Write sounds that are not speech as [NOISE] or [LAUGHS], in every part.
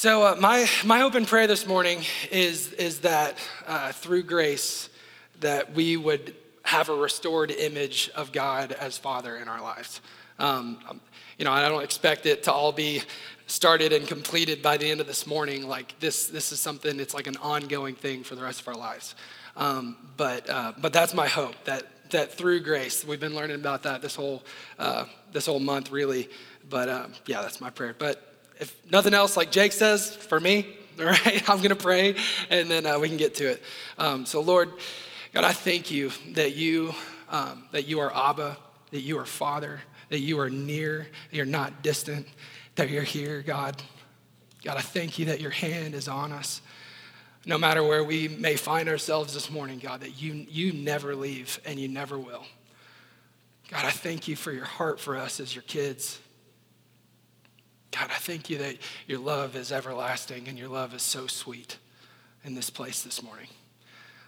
So uh, my my open prayer this morning is is that uh, through grace that we would have a restored image of God as Father in our lives. Um, um, you know, I don't expect it to all be started and completed by the end of this morning. Like this, this is something. It's like an ongoing thing for the rest of our lives. Um, but uh, but that's my hope that that through grace we've been learning about that this whole uh, this whole month really. But um, yeah, that's my prayer. But if nothing else, like Jake says, for me, all [LAUGHS] right, I'm gonna pray, and then uh, we can get to it. Um, so Lord, God, I thank you that you um, that you are Abba, that you are Father, that you are near, that you're not distant, that you're here, God. God, I thank you that your hand is on us. No matter where we may find ourselves this morning, God, that you, you never leave and you never will. God, I thank you for your heart for us as your kids. God, I thank you that your love is everlasting and your love is so sweet in this place this morning.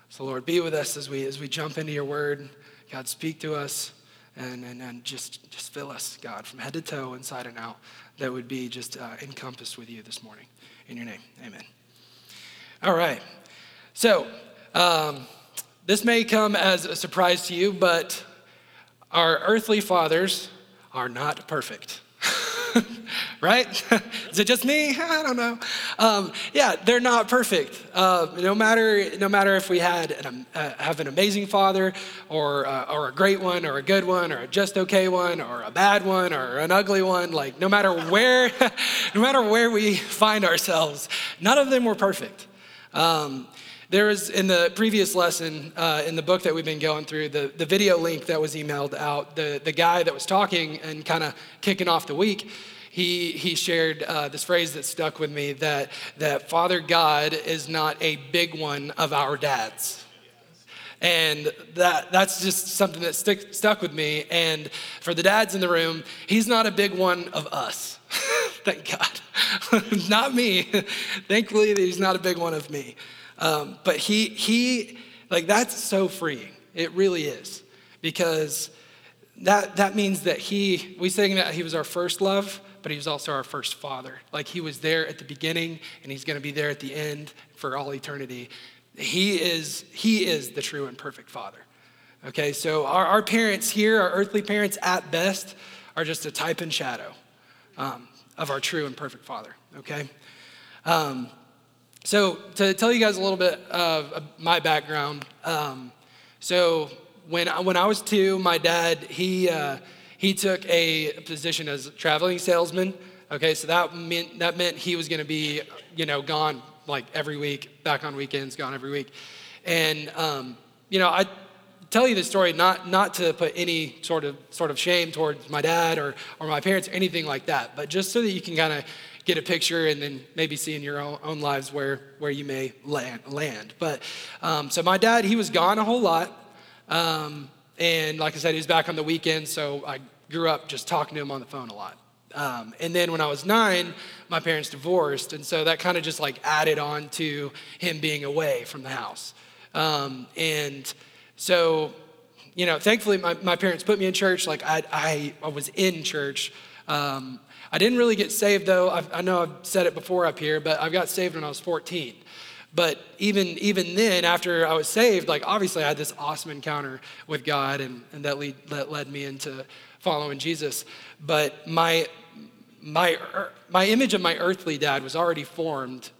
So, Lord, be with us as we, as we jump into your word. God, speak to us and, and, and just, just fill us, God, from head to toe, inside and out, that would be just uh, encompassed with you this morning. In your name, amen. All right. So, um, this may come as a surprise to you, but our earthly fathers are not perfect. [LAUGHS] right? [LAUGHS] Is it just me? [LAUGHS] I don't know. Um, yeah, they're not perfect. Uh, no matter no matter if we had an, uh, have an amazing father, or uh, or a great one, or a good one, or a just okay one, or a bad one, or an ugly one. Like no matter where, no matter where we find ourselves, none of them were perfect. Um, there was in the previous lesson uh, in the book that we've been going through, the, the video link that was emailed out, the, the guy that was talking and kind of kicking off the week, he, he shared uh, this phrase that stuck with me that, that Father God is not a big one of our dads. And that, that's just something that stick, stuck with me. And for the dads in the room, he's not a big one of us. [LAUGHS] Thank God. [LAUGHS] not me. Thankfully, he's not a big one of me. Um, but he, he, like, that's so freeing. It really is. Because that, that means that he, we saying that he was our first love, but he was also our first father. Like, he was there at the beginning, and he's going to be there at the end for all eternity. He is, he is the true and perfect father. Okay, so our, our parents here, our earthly parents at best, are just a type and shadow um, of our true and perfect father. Okay? Um, so, to tell you guys a little bit of my background, um, so when I, when I was two, my dad he uh, he took a position as a traveling salesman. Okay, so that meant that meant he was to be you know gone like every week, back on weekends, gone every week, and um, you know I tell you this story not not to put any sort of sort of shame towards my dad or or my parents or anything like that, but just so that you can kind of get a picture and then maybe see in your own, own lives where, where you may land. land. But um, so my dad, he was gone a whole lot. Um, and like I said, he was back on the weekend, so I grew up just talking to him on the phone a lot. Um, and then when I was nine, my parents divorced, and so that kind of just like added on to him being away from the house. Um, and so, you know, thankfully my, my parents put me in church. Like I, I, I was in church. Um, I didn't really get saved though. I've, i know I've said it before up here, but I got saved when I was 14. But even, even then, after I was saved, like obviously I had this awesome encounter with God and, and that, lead, that led me into following Jesus. But my, my, my image of my earthly dad was already formed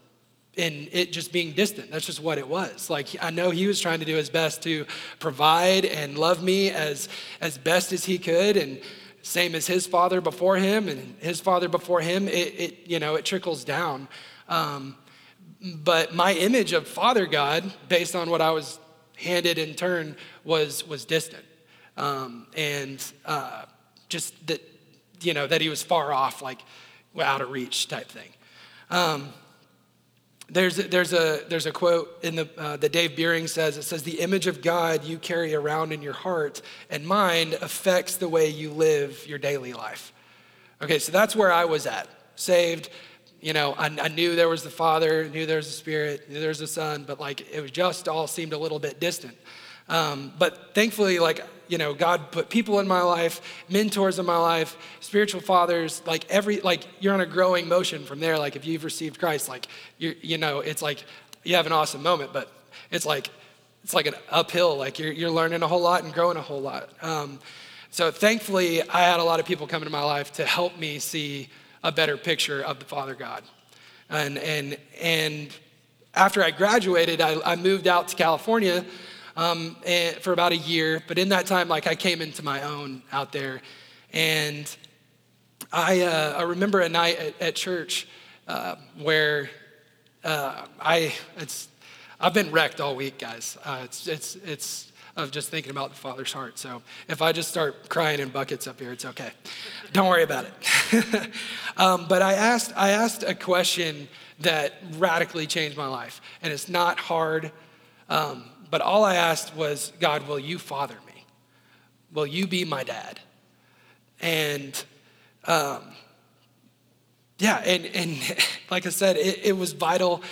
in it just being distant. That's just what it was. Like I know he was trying to do his best to provide and love me as, as best as he could. And same as his father before him and his father before him, it, it you know, it trickles down. Um, but my image of Father God, based on what I was handed in turn, was, was distant. Um, and uh, just that, you know, that he was far off, like out of reach type thing. Um, there's a, there's a, there's a quote in the, uh, that Dave Buehring says, it says, the image of God you carry around in your heart and mind affects the way you live your daily life. Okay, so that's where I was at, saved. You know, I, I knew there was the Father, knew there was the Spirit, knew there was the Son, but like it was just all seemed a little bit distant. Um, but thankfully, like, you know, God put people in my life, mentors in my life, spiritual fathers, like every, like you're on a growing motion from there. Like if you've received Christ, like you you know, it's like you have an awesome moment, but it's like, it's like an uphill. Like you're, you're learning a whole lot and growing a whole lot. Um, so thankfully, I had a lot of people come into my life to help me see a better picture of the Father God. And, and, and after I graduated, I, I moved out to California um, for about a year. But in that time, like I came into my own out there. And I, uh, I remember a night at, at church uh, where uh, I, it's, I've been wrecked all week, guys. Uh, it's, it's, it's of just thinking about the Father's heart. So if I just start crying in buckets up here, it's okay. Don't worry about it. [LAUGHS] um, but I asked, I asked a question that radically changed my life. And it's not hard, um, but all I asked was, God, will you father me? Will you be my dad? And um, yeah, and, and [LAUGHS] like I said, it, it was vital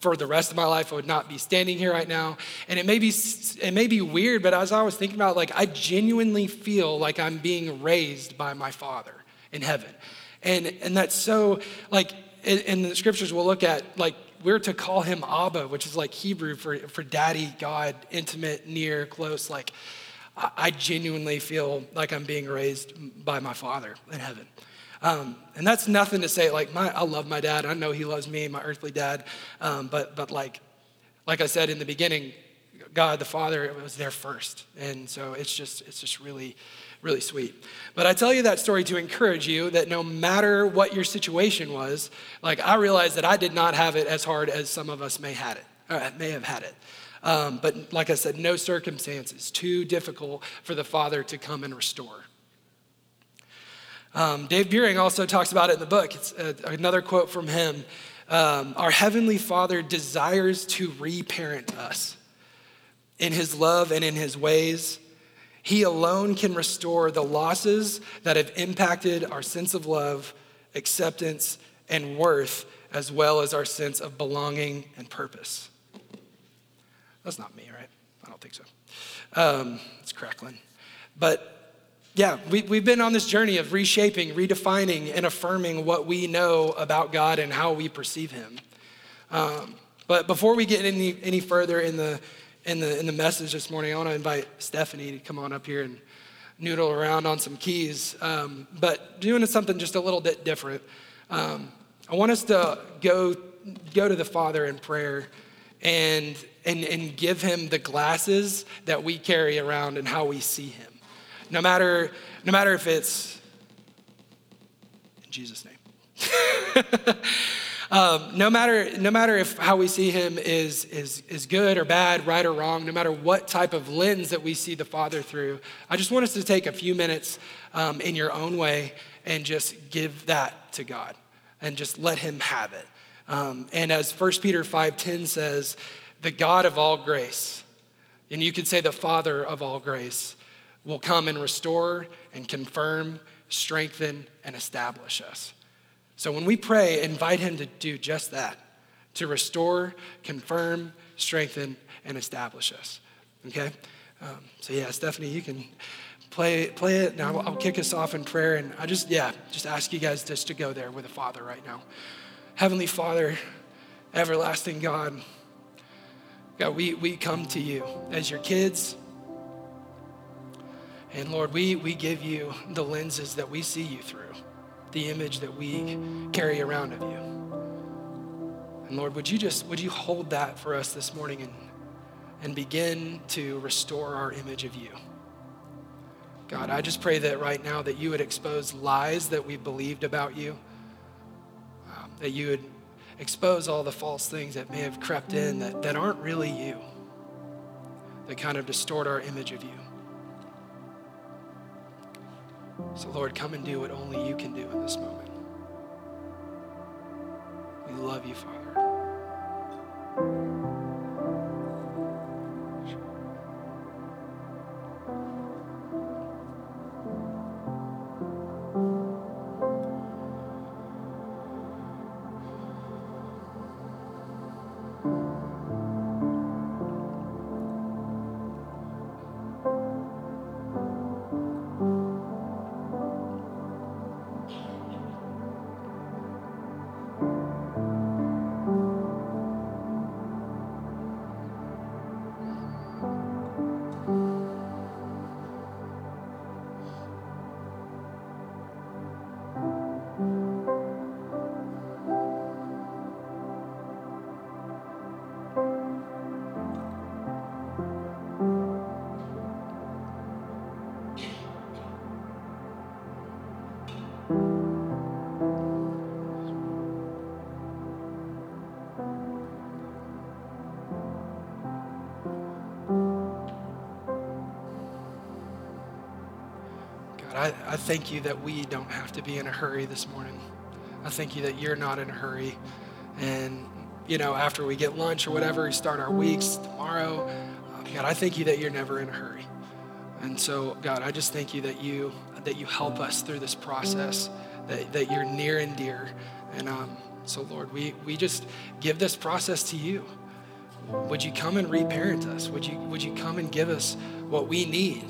for the rest of my life. I would not be standing here right now. And it may be, it may be weird, but as I was thinking about like I genuinely feel like I'm being raised by my father in heaven. And, and that's so like in the scriptures we'll look at like we're to call him Abba, which is like Hebrew for, for daddy, God, intimate, near, close. Like I genuinely feel like I'm being raised by my father in heaven. Um, and that's nothing to say like my, I love my dad. I know he loves me, my earthly dad. Um, but but like like I said in the beginning, God the Father was there first, and so it's just it's just really really sweet. But I tell you that story to encourage you that no matter what your situation was, like I realized that I did not have it as hard as some of us may had it, or may have had it. Um, but like I said, no circumstances too difficult for the Father to come and restore. Um, Dave Buehring also talks about it in the book. It's uh, another quote from him. Um, Our Heavenly Father desires to reparent us in His love and in His ways. He alone can restore the losses that have impacted our sense of love, acceptance, and worth, as well as our sense of belonging and purpose. That's not me, right? I don't think so. Um, it's crackling. But yeah, we, we've been on this journey of reshaping, redefining, and affirming what we know about God and how we perceive Him. Um, but before we get any, any further in the in the, in the message this morning, I want to invite Stephanie to come on up here and noodle around on some keys. Um, but doing something just a little bit different. Um, I want us to go, go to the Father in prayer and, and, and give him the glasses that we carry around and how we see him. No matter, no matter if it's in Jesus' name. [LAUGHS] Um, no matter, no matter if how we see him is, is, is good or bad, right or wrong, no matter what type of lens that we see the Father through, I just want us to take a few minutes um, in your own way and just give that to God and just let him have it. Um, and as 1 Peter 5.10 says, the God of all grace, and you could say the Father of all grace, will come and restore and confirm, strengthen, and establish us. So when we pray, invite Him to do just that to restore, confirm, strengthen, and establish us. Okay? Um, so, yeah, Stephanie, you can play, play it, and I'll, I'll, kick us off in prayer. And I just, yeah, just ask you guys just to go there with the Father right now. Heavenly Father, everlasting God, God, we, we come to you as your kids. And Lord, we, we give you the lenses that we see you through the image that we carry around of you. And Lord, would you just would you hold that for us this morning and and begin to restore our image of you? God, I just pray that right now that you would expose lies that we believed about you, um, that you would expose all the false things that may have crept in that, that aren't really you, that kind of distort our image of you. So, Lord, come and do what only you can do in this moment. We love you, Father. I, thank you that we don't have to be in a hurry this morning. I thank you that you're not in a hurry. And, you know, after we get lunch or whatever, we start our weeks tomorrow. Uh, God, I thank you that you're never in a hurry. And so, God, I just thank you that you that you help us through this process, that, that you're near and dear. And um, so, Lord, we, we just give this process to you. Would you come and reparent us? Would you, would you come and give us what we need?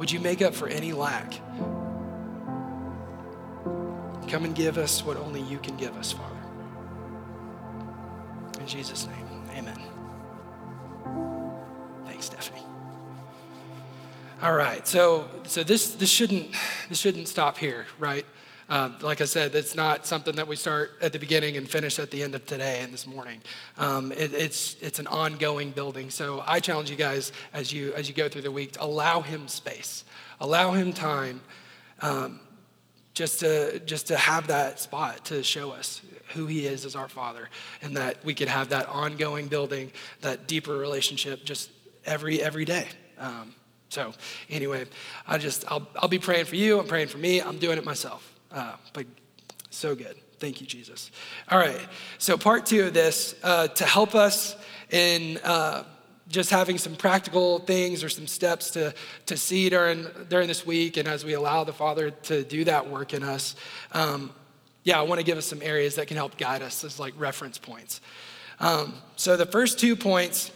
Would you make up for any lack? Come and give us what only you can give us, Father. In Jesus' name, amen. Thanks, Stephanie. All right, so so this this shouldn't this shouldn't stop here, right? Uh, like I said, it's not something that we start at the beginning and finish at the end of today and this morning. Um, it, it's it's an ongoing building. So I challenge you guys as you as you go through the week, to allow him space, allow him time, um, just to just to have that spot to show us who he is as our Father, and that we could have that ongoing building, that deeper relationship, just every every day. Um, so anyway, I just I'll I'll be praying for you. I'm praying for me. I'm doing it myself. Uh, but so good. Thank you, Jesus. All right. So, part two of this uh, to help us in uh, just having some practical things or some steps to, to see during, during this week, and as we allow the Father to do that work in us, um, yeah, I want to give us some areas that can help guide us as like reference points. Um, so, the first two points,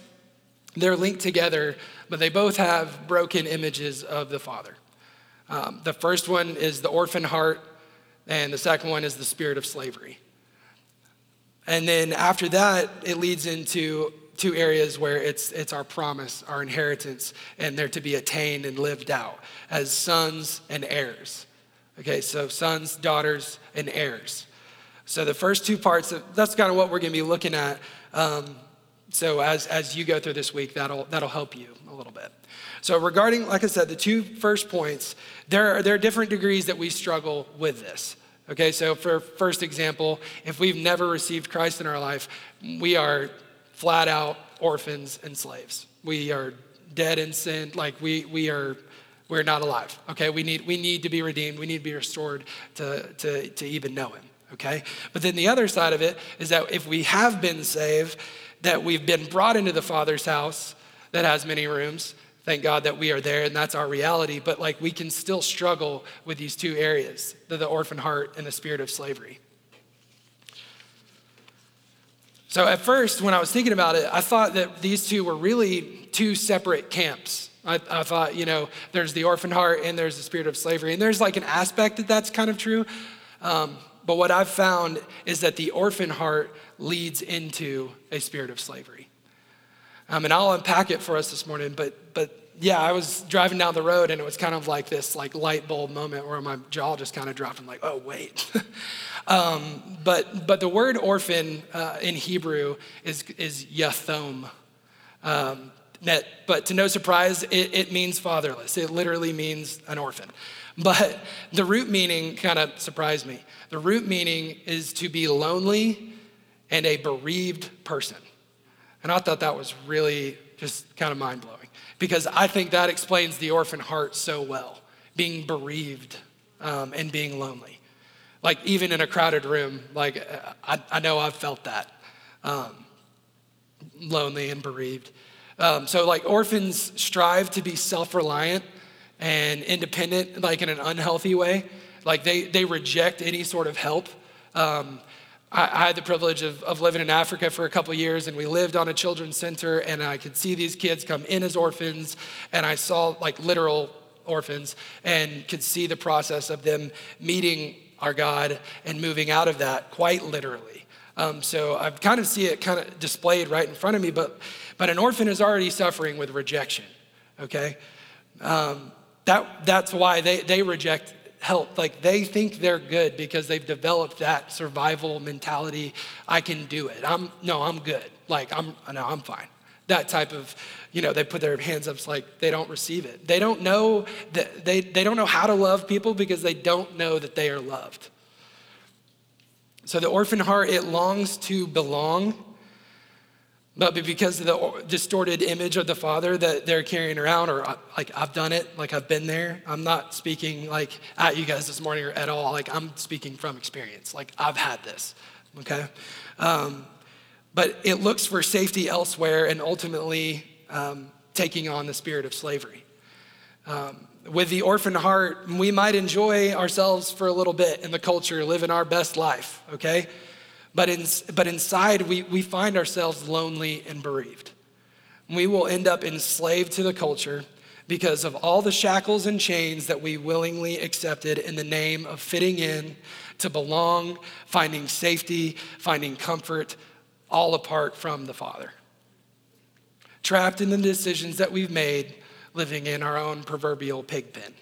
they're linked together, but they both have broken images of the Father. Um, the first one is the orphan heart and the second one is the spirit of slavery. And then after that, it leads into two areas where it's, it's our promise, our inheritance, and they're to be attained and lived out as sons and heirs. Okay, so sons, daughters, and heirs. So the first two parts, that's kind of what we're going to be looking at. Um, so as, as you go through this week, that'll, that'll help you a little bit. So regarding, like I said, the two first points, there are, there are different degrees that we struggle with this. Okay, so for first example, if we've never received Christ in our life, we are flat out orphans and slaves. We are dead in sin, like we, we are we're not alive. Okay, we need we need to be redeemed, we need to be restored to, to, to even know him. Okay? But then the other side of it is that if we have been saved, that we've been brought into the Father's house that has many rooms, thank God that we are there and that's our reality. But like we can still struggle with these two areas the, the orphan heart and the spirit of slavery. So at first, when I was thinking about it, I thought that these two were really two separate camps. I, I, thought, you know, there's the orphan heart and there's the spirit of slavery. And there's like an aspect that that's kind of true. Um, but what I've found is that the orphan heart leads into a spirit of slavery. Um, and I'll unpack it for us this morning, but, but yeah, I was driving down the road and it was kind of like this like light bulb moment where my jaw just kind of dropped. I'm like, oh, wait. [LAUGHS] um, but, but the word orphan uh, in Hebrew is, is yathom. Um, that, but to no surprise, it, it means fatherless. It literally means an orphan. But the root meaning kind of surprised me. The root meaning is to be lonely and a bereaved person. And I thought that was really just kind of mind blowing because I think that explains the orphan heart so well being bereaved um, and being lonely. Like, even in a crowded room, like, I, I know I've felt that um, lonely and bereaved. Um, so, like, orphans strive to be self reliant and independent, like in an unhealthy way. Like, they, they reject any sort of help. Um, I, had the privilege of, of living in Africa for a couple years, and we lived on a children's center, and I could see these kids come in as orphans, and I saw like literal orphans, and could see the process of them meeting our God and moving out of that quite literally. Um, so I kind of see it kind of displayed right in front of me, but, but an orphan is already suffering with rejection, okay? Um, that, that's why they, they reject help. Like they think they're good because they've developed that survival mentality. I can do it. I'm no, I'm good. Like I'm no, I'm fine. That type of, you know, they put their hands up, like they don't receive it. They don't know that they, they don't know how to love people because they don't know that they are loved. So the orphan heart, it longs to belong, but because of the distorted image of the father that they're carrying around, or uh, like I've done it, like I've been there. I'm not speaking like at you guys this morning or at all. Like I'm speaking from experience. Like I've had this, okay? Um, but it looks for safety elsewhere and ultimately um, taking on the spirit of slavery. Um, with the orphan heart, we might enjoy ourselves for a little bit in the culture, living our best life, okay? But, in, but inside, we, we find ourselves lonely and bereaved. We will end up enslaved to the culture because of all the shackles and chains that we willingly accepted in the name of fitting in, to belong, finding safety, finding comfort, all apart from the Father. Trapped in the decisions that we've made, living in our own proverbial pig pen.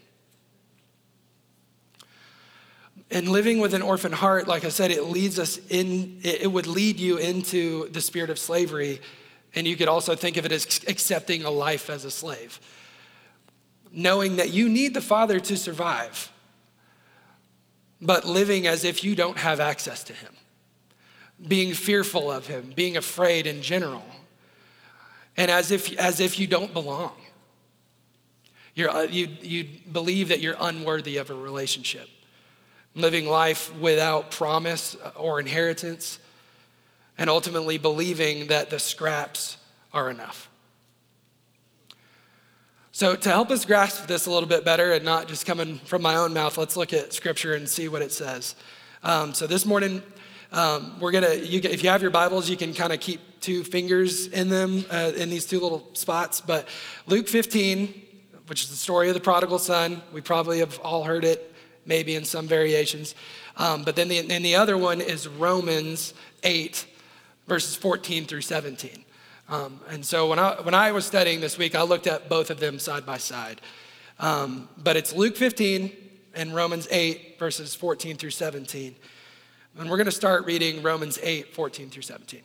And living with an orphan heart, like I said, it leads us in, it would lead you into the spirit of slavery. And you could also think of it as accepting a life as a slave. Knowing that you need the Father to survive, but living as if you don't have access to Him. Being fearful of Him, being afraid in general, and as if, as if you don't belong. You're, uh, you, you believe that you're unworthy of a relationship living life without promise or inheritance, and ultimately believing that the scraps are enough. So, to help us grasp this a little bit better and not just coming from my own mouth, let's look at scripture and see what it says. Um, so, this morning, um, we're gonna, you, if you have your Bibles, you can kind of keep two fingers in them, uh, in these two little spots. But Luke 15, which is the story of the prodigal son, we probably have all heard it maybe in some variations. Um, but then the, and the other one is Romans 8, verses 14 through 17. Um, and so when I, when I was studying this week, I looked at both of them side by side. Um, but it's Luke 15 and Romans 8, verses 14 through 17. And we're going to start reading Romans 8, 14 through 17.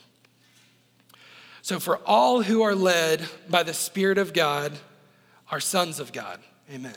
So, for all who are led by the Spirit of God are sons of God. Amen.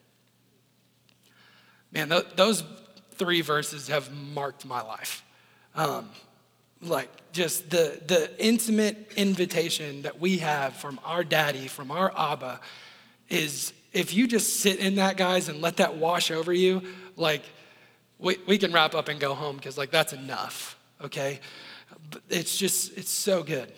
Man, th- those three verses have marked my life. Um, like just the, the intimate invitation that we have from our daddy, from our Abba, is if you just sit in that, guys, and let that wash over you, like we, we can wrap up and go home because like that's enough, okay? But it's just, it's so good.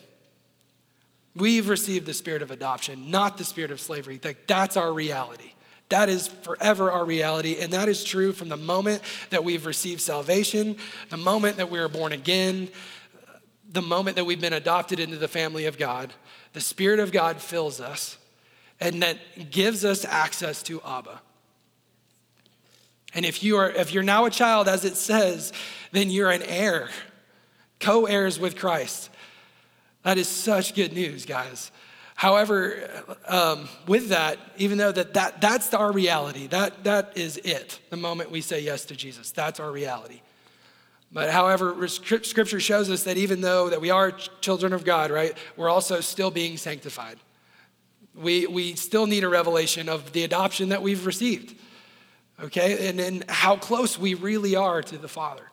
We've received the spirit of adoption, not the spirit of slavery. Like that's our reality. That is forever our reality. And that is true from the moment that we've received salvation, the moment that we are born again, the moment that we've been adopted into the family of God. The Spirit of God fills us and that gives us access to Abba. And if you are if you're now a child as it says, then you're an heir, co-heirs with Christ. That is such good news, guys. However, um, with that, even though that, that that's our reality, that, that is it, the moment we say yes to Jesus, that's our reality. But however, scripture shows us that even though that we are children of God, right, we're also still being sanctified. We, we still need a revelation of the adoption that we've received, okay, and, and how close we really are to the Father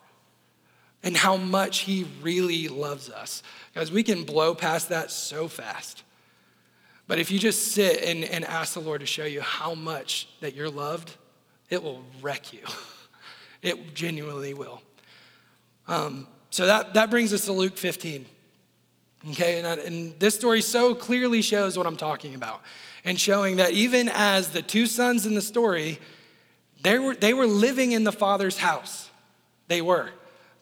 and how much He really loves us. Guys, we can blow past that so fast. But if you just sit and, and ask the Lord to show you how much that you're loved, it will wreck you. [LAUGHS] It genuinely will. Um, so that, that brings us to Luke 15. Okay, and, and this story so clearly shows what I'm talking about and showing that even as the two sons in the story, they were, they were living in the father's house. They were.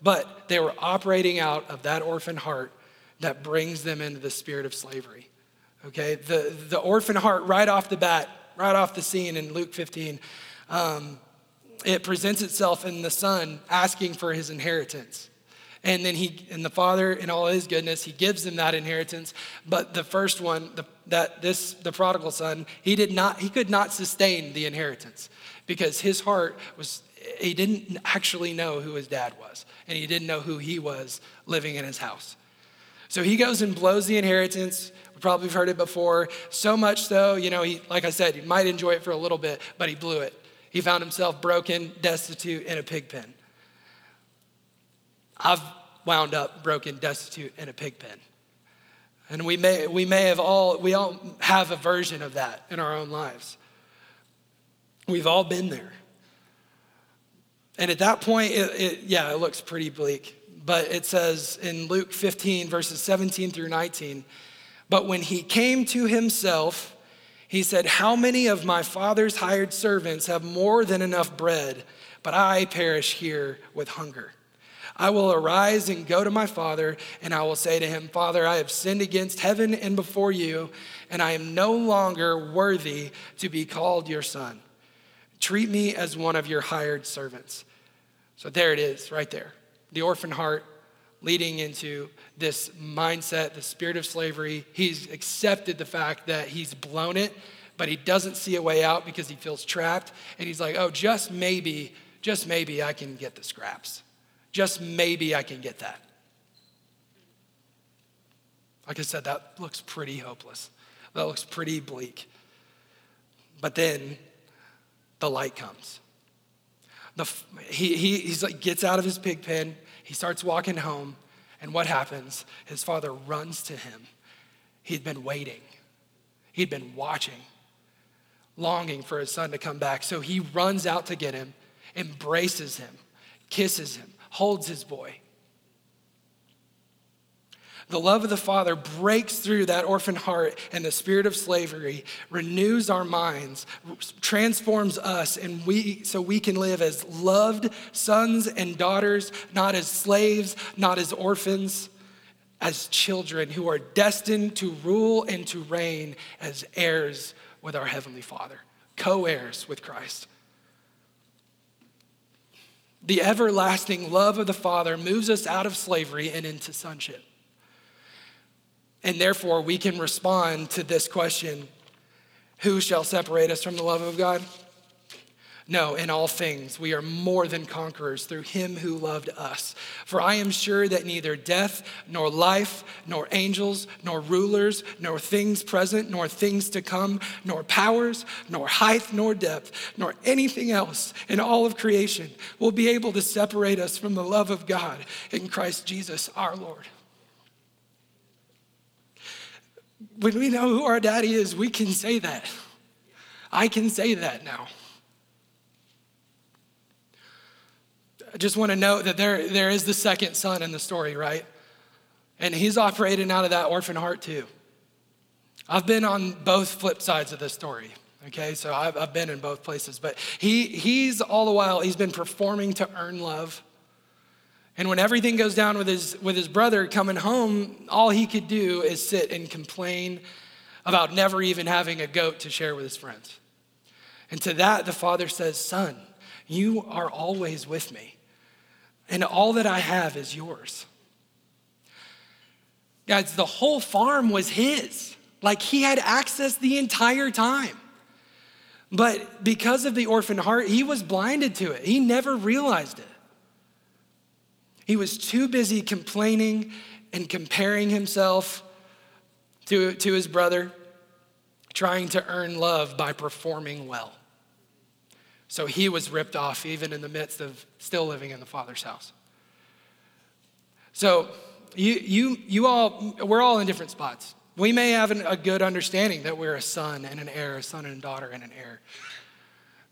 But they were operating out of that orphan heart that brings them into the spirit of slavery. Okay, the, the orphan heart right off the bat, right off the scene in Luke 15, um, it presents itself in the son asking for his inheritance. And then he, and the father, in all his goodness, he gives them that inheritance. But the first one, the, that this, the prodigal son, he did not, he could not sustain the inheritance because his heart was, he didn't actually know who his dad was, and he didn't know who he was living in his house. So he goes and blows the inheritance. We probably have heard it before. So much so, you know, he, like I said, he might enjoy it for a little bit, but he blew it. He found himself broken, destitute, in a pig pen. I've wound up broken, destitute in a pig pen. And we may, we may have all, we all have a version of that in our own lives. We've all been there. And at that point, it, it, yeah, it looks pretty bleak. But it says in Luke 15, verses 17 through 19, but when he came to himself, he said, How many of my father's hired servants have more than enough bread, but I perish here with hunger? I will arise and go to my father, and I will say to him, Father, I have sinned against heaven and before you, and I am no longer worthy to be called your son. Treat me as one of your hired servants. So there it is, right there. The orphan heart leading into this mindset, the spirit of slavery. He's accepted the fact that he's blown it, but he doesn't see a way out because he feels trapped. And he's like, oh, just maybe, just maybe I can get the scraps. Just maybe I can get that. Like I said, that looks pretty hopeless. That looks pretty bleak. But then the light comes. The, he he he's like, gets out of his pig pen, he starts walking home, and what happens? His father runs to him. He'd been waiting, he'd been watching, longing for his son to come back. So he runs out to get him, embraces him, kisses him, holds his boy. The love of the Father breaks through that orphan heart, and the spirit of slavery renews our minds, transforms us, and we so we can live as loved sons and daughters, not as slaves, not as orphans, as children who are destined to rule and to reign as heirs with our Heavenly Father, co heirs with Christ. The everlasting love of the Father moves us out of slavery and into sonship. And therefore, we can respond to this question Who shall separate us from the love of God? No, in all things, we are more than conquerors through him who loved us. For I am sure that neither death, nor life, nor angels, nor rulers, nor things present, nor things to come, nor powers, nor height, nor depth, nor anything else in all of creation will be able to separate us from the love of God in Christ Jesus our Lord. When we know who our daddy is, we can say that. I can say that now. I just want to note that there, there is the second son in the story, right? And he's operating out of that orphan heart too. I've been on both flip sides of this story, okay? So I've, I've been in both places. But he, he's all the while, he's been performing to earn love. And when everything goes down with his, with his brother coming home, all he could do is sit and complain about never even having a goat to share with his friends. And to that, the father says, Son, you are always with me and all that I have is yours. Guys, the whole farm was his. Like he had access the entire time. But because of the orphan heart, he was blinded to it. He never realized it. He was too busy complaining and comparing himself to, to his brother, trying to earn love by performing well. So he was ripped off even in the midst of still living in the Father's house. So you, you, you all, we're all in different spots. We may have an, a good understanding that we're a son and an heir, a son and a daughter and an heir.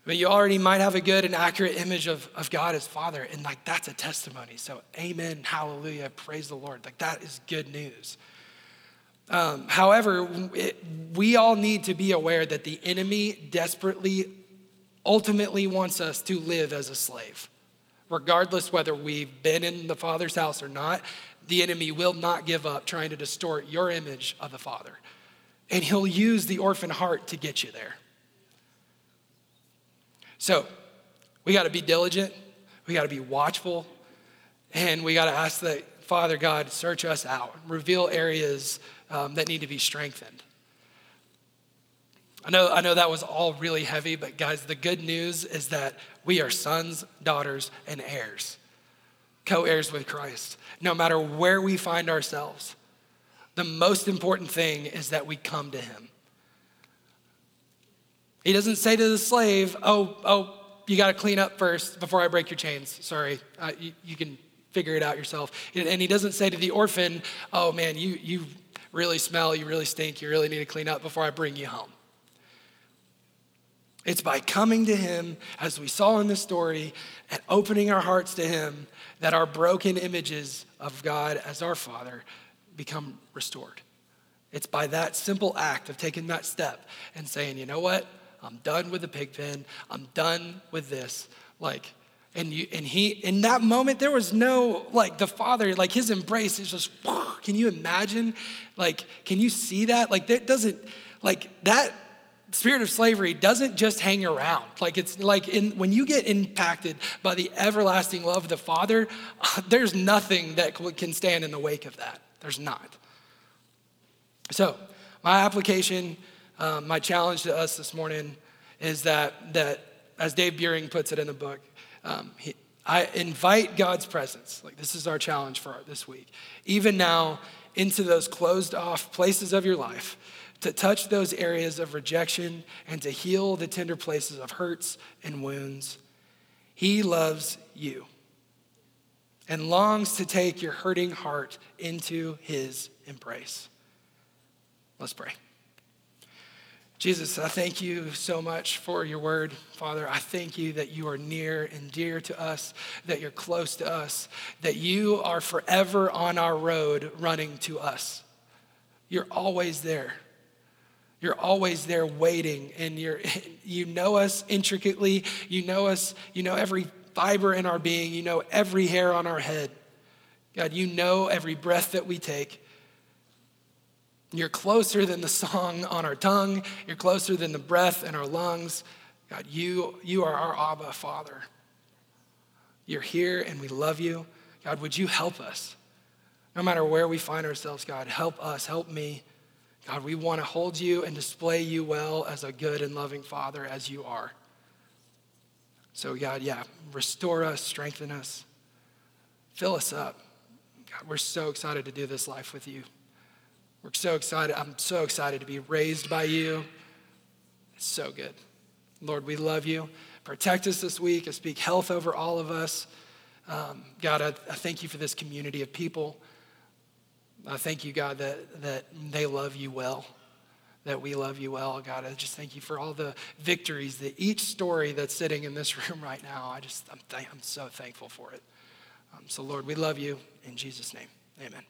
But you already might have a good and accurate image of, of God as Father, and like that's a testimony. So, amen, hallelujah, praise the Lord. Like that is good news. Um, however, it, we all need to be aware that the enemy desperately ultimately wants us to live as a slave. Regardless whether we've been in the Father's house or not, the enemy will not give up trying to distort your image of the Father. And he'll use the orphan heart to get you there. So, we got to be diligent, we got to be watchful, And we got to ask that, Father God, search us out, reveal areas um, that need to be strengthened. I know, I know that was all really heavy, but guys, the good news is that we are sons, daughters, and heirs, co heirs with Christ, no matter where we find ourselves. The most important thing is that we come to Him. He doesn't say to the slave, Oh, oh, you got to clean up first before I break your chains. Sorry, uh, you, you can figure it out yourself. And he doesn't say to the orphan, Oh man, you, you really smell, you really stink, you really need to clean up before I bring you home. It's by coming to Him, as we saw in the story, and opening our hearts to Him that our broken images of God as our Father become restored. It's by that simple act of taking that step and saying, you know what? I'm done with the pig pen. I'm done with this. Like, and you and he in that moment there was no like the father like his embrace is just [LAUGHS] can you imagine like can you see that like that doesn't like that spirit of slavery doesn't just hang around. Like it's like in, when you get impacted by the everlasting love of the Father, [LAUGHS] there's nothing that can stand in the wake of that. There's not. So, my application, um, my challenge to us this morning is that that as Dave Buehring puts it in the book, um, he, I invite God's presence. Like this is our challenge for this week. Even now, into those closed off places of your life to touch those areas of rejection and to heal the tender places of hurts and wounds. He loves you and longs to take your hurting heart into his embrace. Let's pray. Jesus, I thank you so much for your word. Father, I thank you that you are near and dear to us, that you're close to us, that you are forever on our road running to us. You're always there. You're always there waiting, and you're, [LAUGHS] you know us intricately. You know us, you know every fiber in our being, you know every hair on our head. God, you know every breath that we take. You're closer than the song on our tongue, you're closer than the breath in our lungs. God, you, you are our Abba Father. You're here and we love you. God, would you help us? No matter where we find ourselves, God, help us, help me. God, we want to hold you and display you well as a good and loving Father as you are. So, God, yeah, restore us, strengthen us, fill us up. God, we're so excited to do this life with you. We're so excited. I'm so excited to be raised by you. It's so good. Lord, we love you. Protect us this week. I speak health over all of us. Um, God, I, I thank you for this community of people. I thank you, God, that, that they love you well, that we love you well. God, I just thank you for all the victories that each story that's sitting in this [LAUGHS] room right now, I just, I'm, th- I'm so thankful for it. Um, so, Lord, we love you. In Jesus' name, amen.